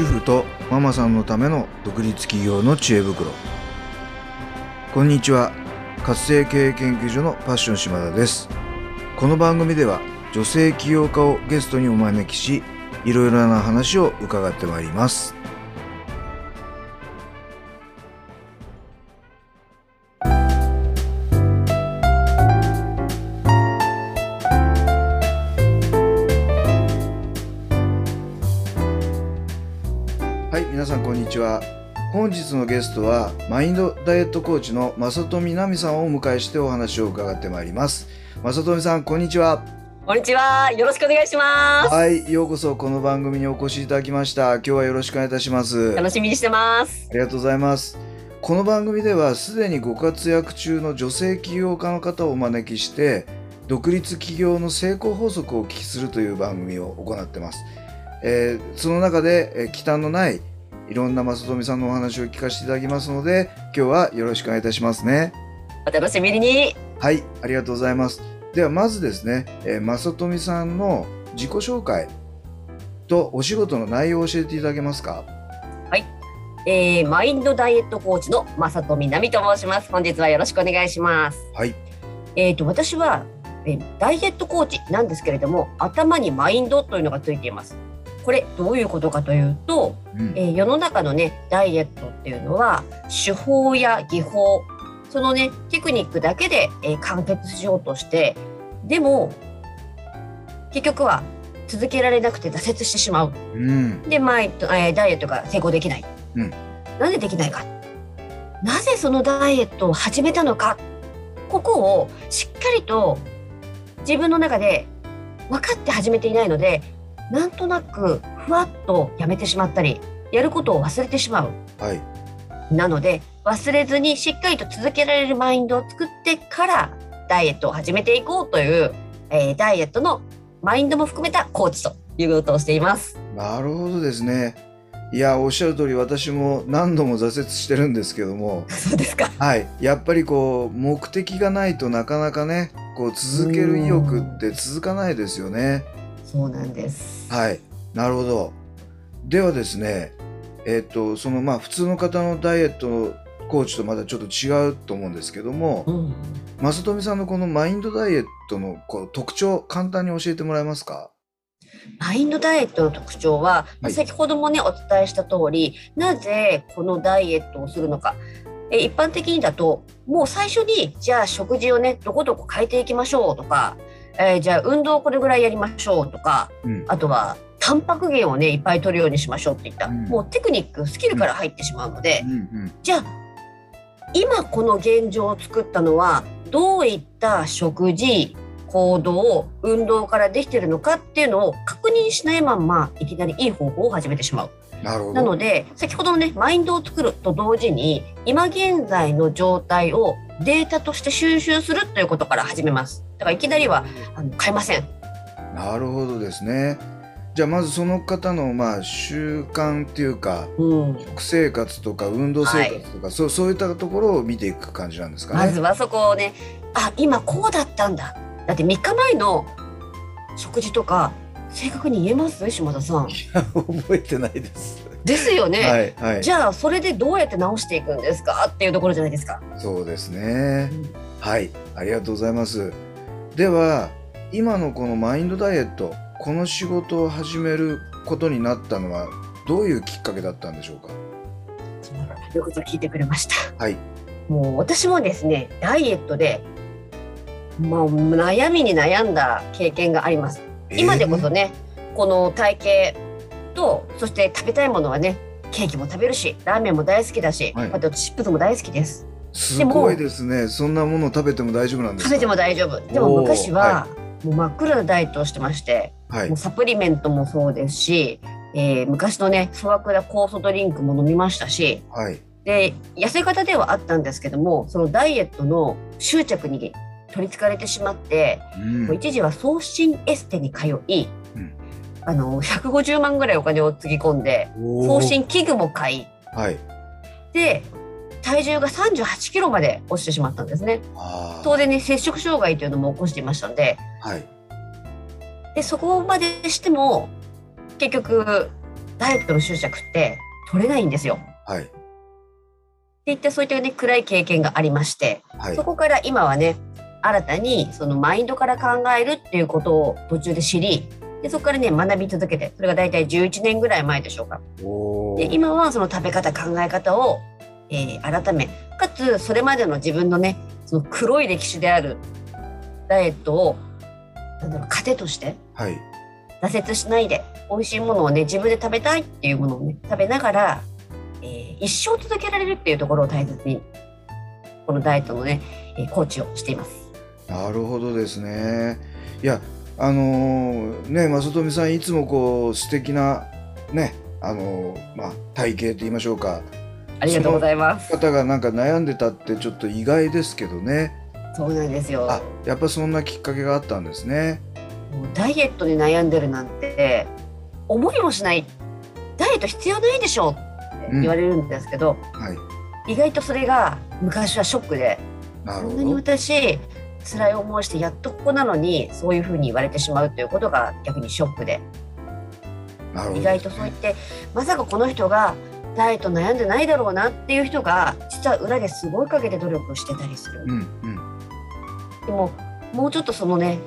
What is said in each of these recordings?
主婦とママさんのための独立企業の知恵袋。こんにちは。活性経営研究所のパッション島田です。この番組では女性起業家をゲストにお招きしいろいろな話を伺ってまいります。ゲストはマインドダイエットコーチの正富奈美さんをお迎えしてお話を伺ってまいります正富さんこんにちはこんにちは。よろしくお願いします。はいようこそこの番組にお越しいただきました今日はよろしくお願いいたしますあ楽しみにしてます。りがとうございますこの番組ではすでにご活躍中の女性起業家の方をお招きして独立企業の成功法則をお聞きするという番組を行ってます、えーその中で、えー忌憚のないいろんな正富さんのお話を聞かせていただきますので今日はよろしくお願いいたしますねお楽しみに。はいありがとうございますではまずですね、えー、正富さんの自己紹介とお仕事の内容を教えていただけますか？えー、マインドダイエットコーチの正富奈美と申します。本日はよろしくお願いします。はいえっ、と私は、えーダイエットコーチなんですけれども、頭にマインドというのがついています。これどういうことかというと、うん。えー世の中のねダイエットっていうのは手法や技法そのねテクニックだけで、えー完結しようとしてでも結局は続けられなくて挫折してしまう。うん。で、まあえーダイエットが成功できない、うん。なんでできないか。なぜそのダイエットを始めたのか。ここをしっかりと自分の中で分かって始めていないのでなんとなくふわっとやめてしまったりやることを忘れてしまうはいなので忘れずにしっかりと続けられるマインドを作ってからダイエットを始めていこうという、えーダイエットのマインドも含めたコーチということをしています。なるほどですね。いや、おっしゃる通り、私も何度も挫折してるんですけども、そうですか。はい、やっぱりこう、目的がないとなかなかね、こう、続ける意欲って続かないですよね。そうなんです。はい、なるほど。ではですね、えっ、と、その、まあ、普通の方のダイエットコーチとまたちょっと違うと思うんですけども、うん、正富さんのこのマインドダイエットのこう特徴、簡単に教えてもらえますか？マインドダイエットの特徴は、はい。先ほどもねお伝えした通りなぜこのダイエットをするのか。え一般的にだともう最初にじゃあ食事をねどこどこ変えていきましょうとか、えーじゃあ運動をこれぐらいやりましょうとかうん。あとはタンパク源をねいっぱい取るようにしましょうっていった、うんもうテクニックスキルから入ってしまうので、うんうん。じゃあ今この現状を作ったのはどういった食事行動運動からできてるのかっていうのを確認しないまんまいきなりいい方法を始めてしまう。なるほど。なので先ほどのねマインドを作ると同時に今現在の状態をデータとして収集するということから始めます。だからいきなりはあの変えません。なるほどですね。じゃあまずその方のまあ習慣っていうかうん、食生活とか運動生活とか、そうそういったところを見ていく感じなんですかね。まずはそこをねあ今こうだったんだだって3日前の食事とか正確に言えます？島田さん。覚えてないです。ですよね。はいはい。じゃあそれでどうやって直していくんですかっていうところじゃないですか。そうですねうん。はいありがとうございます。では今のこのマインドダイエットこの仕事を始めることになったのはどういうきっかけだったんでしょうか？よくぞ聞いてくれました。はい。もう私もですねダイエットで、まあ、悩みに悩んだ経験があります。今でこそね、この体型とそして食べたいものはねケーキも食べるしラーメンも大好きだし、はいあとチップスも大好きです。すごいですね。そんなもの食べても大丈夫なんですか？食べても大丈夫。でも昔は、はもう真っ暗なダイエットをしてまして。はいもう。サプリメントもそうですし、えー昔のね粗悪な酵素ドリンクも飲みましたしはい。で痩せ方ではあったんですけどもそのダイエットの執着に取りつかれてしまって、うん一時は送信エステに通い、うんあの150万ぐらいお金をつぎ込んで送信器具も買いはい。で体重が38キロまで落ちてしまったんですね当然ね摂食障害というのも起こしていましたのではい。でそこまでしても結局ダイエットの執着って取れないんですよ。はい。って言ってそういったね暗い経験がありまして、はいそ。こから今はね新たにそのマインドから考えるっていうことを途中で知りでそこからね学び続けてそれが大体11年ぐらい前でしょうか。で今はその食べ方考え方を、えー改めかつそれまでの自分のねその黒い歴史であるダイエットをなんだろう糧としてはい。挫折しないで美味しいものをね自分で食べたいっていうものをね食べながら、えー一生続けられるっていうところを大切にこのダイエットのね、えーコーチをしています。なるほどですね。いや、あのーね、正富さん、いつもこう、素敵な、ね、あのーまあ、体型と言いましょうか。ありがとうございます。方がなんか悩んでたってちょっと意外ですけどね。そうなんですよ。あ、やっぱそんなきっかけがあったんですね。ダイエットに悩んでるなんて思いもしないダイエット必要ないでしょって言われるんですけど、はい。意外とそれが昔はショックでこんなに。私辛い思いしてやっとここなのにそういうふうに言われてしまうということが逆にショックでなるほど。意外とそう言ってまさかこの人がダイエット悩んでないだろうなっていう人が実は裏ですごいかけて努力してたりする。うん、うん。でももうちょっとそのね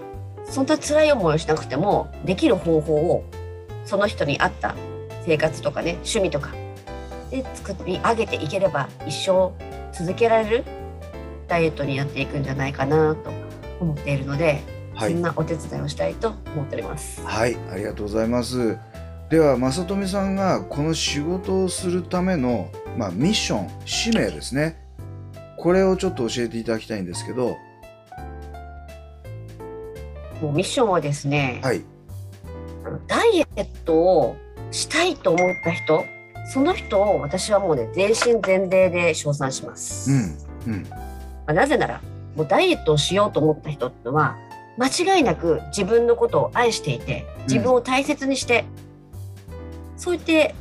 そんな辛い思いをしなくてもできる方法をその人に合った生活とかね趣味とかで作り上げていければ一生続けられるダイエットになっていくんじゃないかなと思っているので、はいそん。なお手伝いをしたいと思っております。はい、ありがとうございます。では、正富さんがこの仕事をするための、まあ、ミッション、使命ですね。これをちょっと教えていただきたいんですけど、もうミッションはですね、はい。ダイエットをしたいと思った人その人を私はもうね全身全霊で称賛します。うん、うん、まあ、なぜならもうダイエットをしようと思った人ってのは間違いなく自分のことを愛していて自分を大切にして、そう言って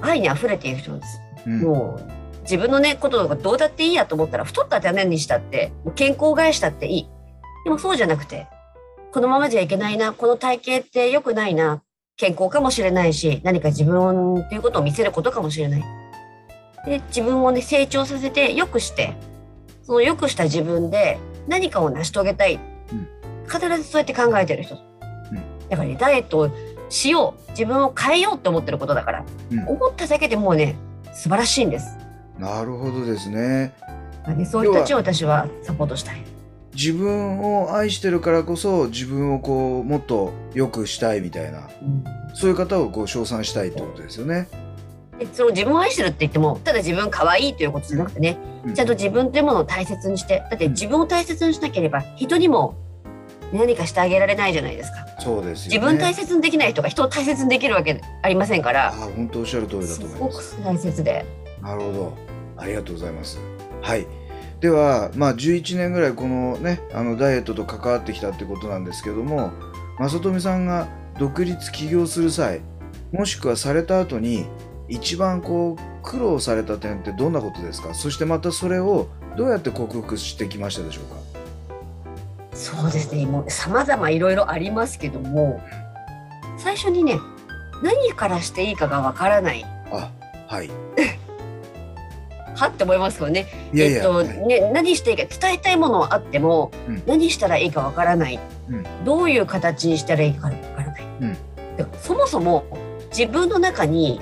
愛に溢れている人です。うん。もう自分のねことがどうだっていいやと思ったら太ったって何にしたってもう健康を害したっていい。でもそうじゃなくてこのままじゃいけないなこの体型って良くないな健康かもしれないし何か自分っていうことを見せることかもしれない。で自分をね成長させて良くしてその良くした自分で何かを成し遂げたい、うん必ずそうやって考えてる人、んだからねダイエットをしよう自分を変えようって思ってることだから、うん思っただけでもうね素晴らしいんです。なるほどですね。まあね、そういう人たちを私はサポートしたい。自分を愛してるからこそ、自分をこう、もっと良くしたいみたいな、そういう方をこう称賛したいってことですよね。でその自分を愛してるって言ってもただ自分可愛いということじゃなくてね、うんちゃんと自分というものを大切にしてだって自分を大切にしなければ人にも何かしてあげられないじゃないですか。そうですよね。自分大切にできない人が人を大切にできるわけありませんかあら本当おっしゃる通りだすと思いごくます。大切で。なるほど。ありがとうございます。はい。では、まあ、11年ぐらいこのね、あのダイエットと関わってきたってことなんですけども、正富さんが独立起業する際、もしくはされた後に、一番こう苦労された点ってどんなことですか？そしてまたそれをどうやって克服してきましたでしょうか？そうですね。もう様々いろいろありますけども最初にね何からしていいかがわからない。あ、はい。はって思いますよね。いやいや、えっとはい。ね、何していいか伝えたいものはあっても、うん。何したらいいかわからない、うん。どういう形にしたらいいかわからない、うん。でそもそも自分の中に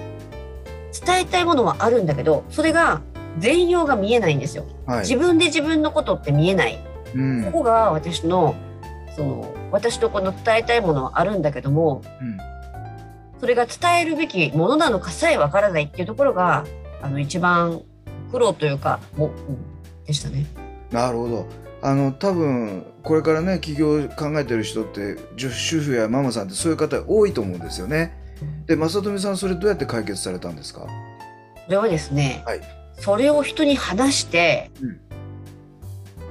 伝えたいものはあるんだけどそれが全容が見えないんですよ、はい自分で自分のことって見えない、うんここが私のその私とこの伝えたいものはあるんだけどもうんそれが伝えるべきものなのかさえわからないっていうところがあの一番苦労というかも、うんでしたね。なるほど。あの多分これからね起業考えてる人って主婦やママさんってそういう方多いと思うんですよね。で正富さんそれどうやって解決されたんですか？それはですね、はい。それを人に話して、うん。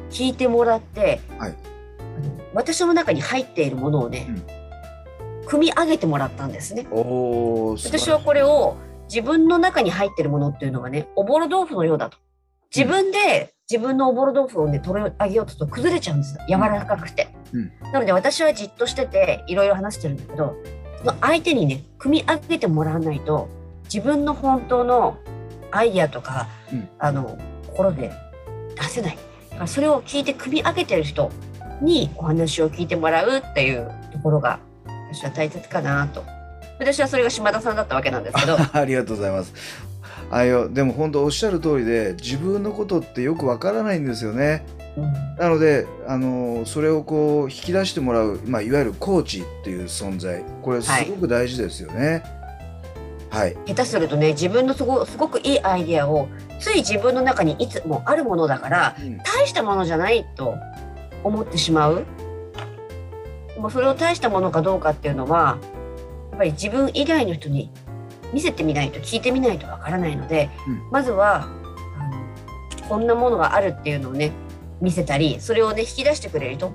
聞いてもらって、はい。私の中に入っているものをね、組み上げてもらったんですね。おお私はこれを自分の中に入っているものっていうのがねおぼろ豆腐のようだと。自分で自分のおぼろ豆腐をね取り上げようとすると崩れちゃうんです。よ柔らかくて、うん。なので私はじっとしてていろいろ話してるんだけど相手にね組み上げてもらわないと自分の本当のアイデアとか、うんあの心で出せないそれを聞いて組み上げてる人にお話を聞いてもらうっていうところが私は大切かなと私はそれが島田さんだったわけなんですけど ありがとうございます。あよでも本当おっしゃる通りで自分のことってよくわからないんですよね。うんなのであのそれをこう引き出してもらう、まあ、いわゆるコーチっていう存在。これすごく大事ですよね。はい、下手するとね自分のすごすごくいいアイデアをつい自分の中にいつもあるものだからうん。大したものじゃないと思ってしまう。でもそれを大したものかどうかっていうのはやっぱり自分以外の人に見せてみないと聞いてみないとわからないので、うん。まずはあのこんなものがあるっていうのをね見せたりそれをね引き出してくれる人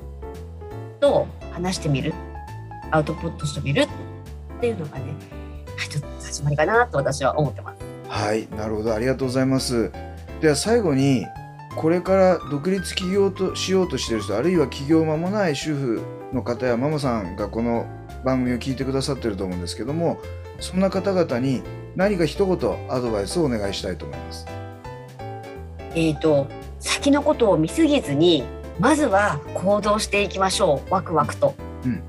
と話してみるアウトプットしてみるっていうのがね一つ始まりかなと私は思ってます。はい、なるほどありがとうございます。では最後にこれから独立起業としようとしている人あるいは起業間もない主婦の方やママさんがこの番組を聞いてくださってると思うんですけどもそんな方々に何か一言アドバイスをお願いしたいと思います。えー、と先のことを見すぎずにまずは行動していきましょう。ワクワクと、うん。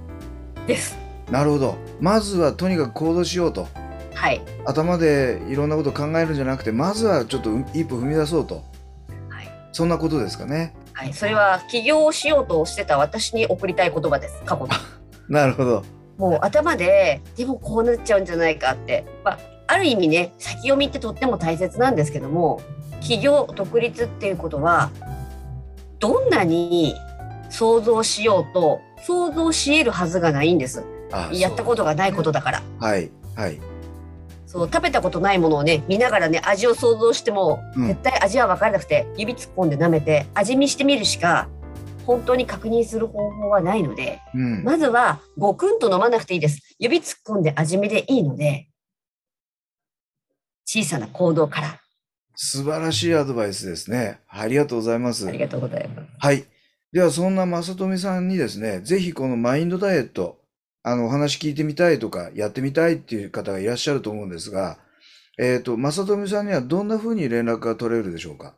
です。なるほど。まずはとにかく行動しようと。はい。頭でいろんなことを考えるんじゃなくてまずはちょっと一歩踏み出そうと。はい、そんなことですかね。はい、それは起業をしようとしてた私に送りたい言葉です。過去になるほど。もう頭ででもこうなっちゃうんじゃないかって、まあ、ある意味ね先読みってとっても大切なんですけども起業独立っていうことはどんなに想像しようと想像し得るはずがないんですあやったことがないことだからと。はいはい。そう食べたことないものをね見ながらね味を想像しても、うん絶対味は分からなくて指突っ込んで舐めて味見してみるしか本当に確認する方法はないのでうん。まずはごくんと飲まなくていいです指突っ込んで味見でいいので小さな行動から素晴らしいアドバイスですね。ありがとうございますあ。りがとうございます。はい。では、そんな正富さんにですね、ぜひこのマインドダイエット、あの、お話聞いてみたいとか、やってみたいっていう方がいらっしゃると思うんですが、えっ、と、正富さんにはどんな風に連絡が取れるでしょうか？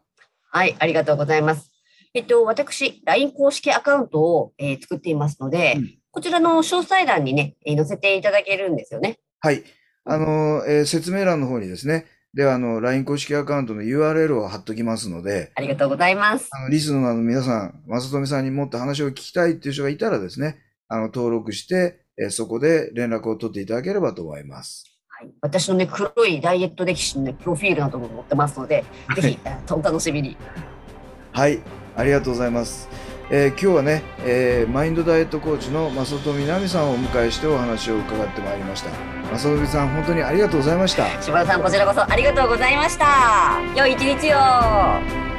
はい、ありがとうございます。えっと、私、LINE 公式アカウントを、えー作っていますので、うんこちらの詳細欄にね、えー載せていただけるんですよね。はい。あの、えー説明欄の方にですね、では、あの、LINE 公式アカウントの URL を貼っときますので、ありがとうございます。あのリスナーの皆さん、正富さんにもっと話を聞きたいっていう人がいたらですね、あの、登録して、えーそこで連絡を取っていただければと思います。はい、私のね、黒いダイエット歴史の、ね、プロフィールなども載ってますので、ぜひ、あお楽しみに。はい、ありがとうございます。えー今日はね、えーマインドダイエットコーチの正富奈美さんをお迎えしてお話を伺ってまいりました。正富さん、本当にありがとうございました。島田さん、こちらこそありがとうございました。良い一日を。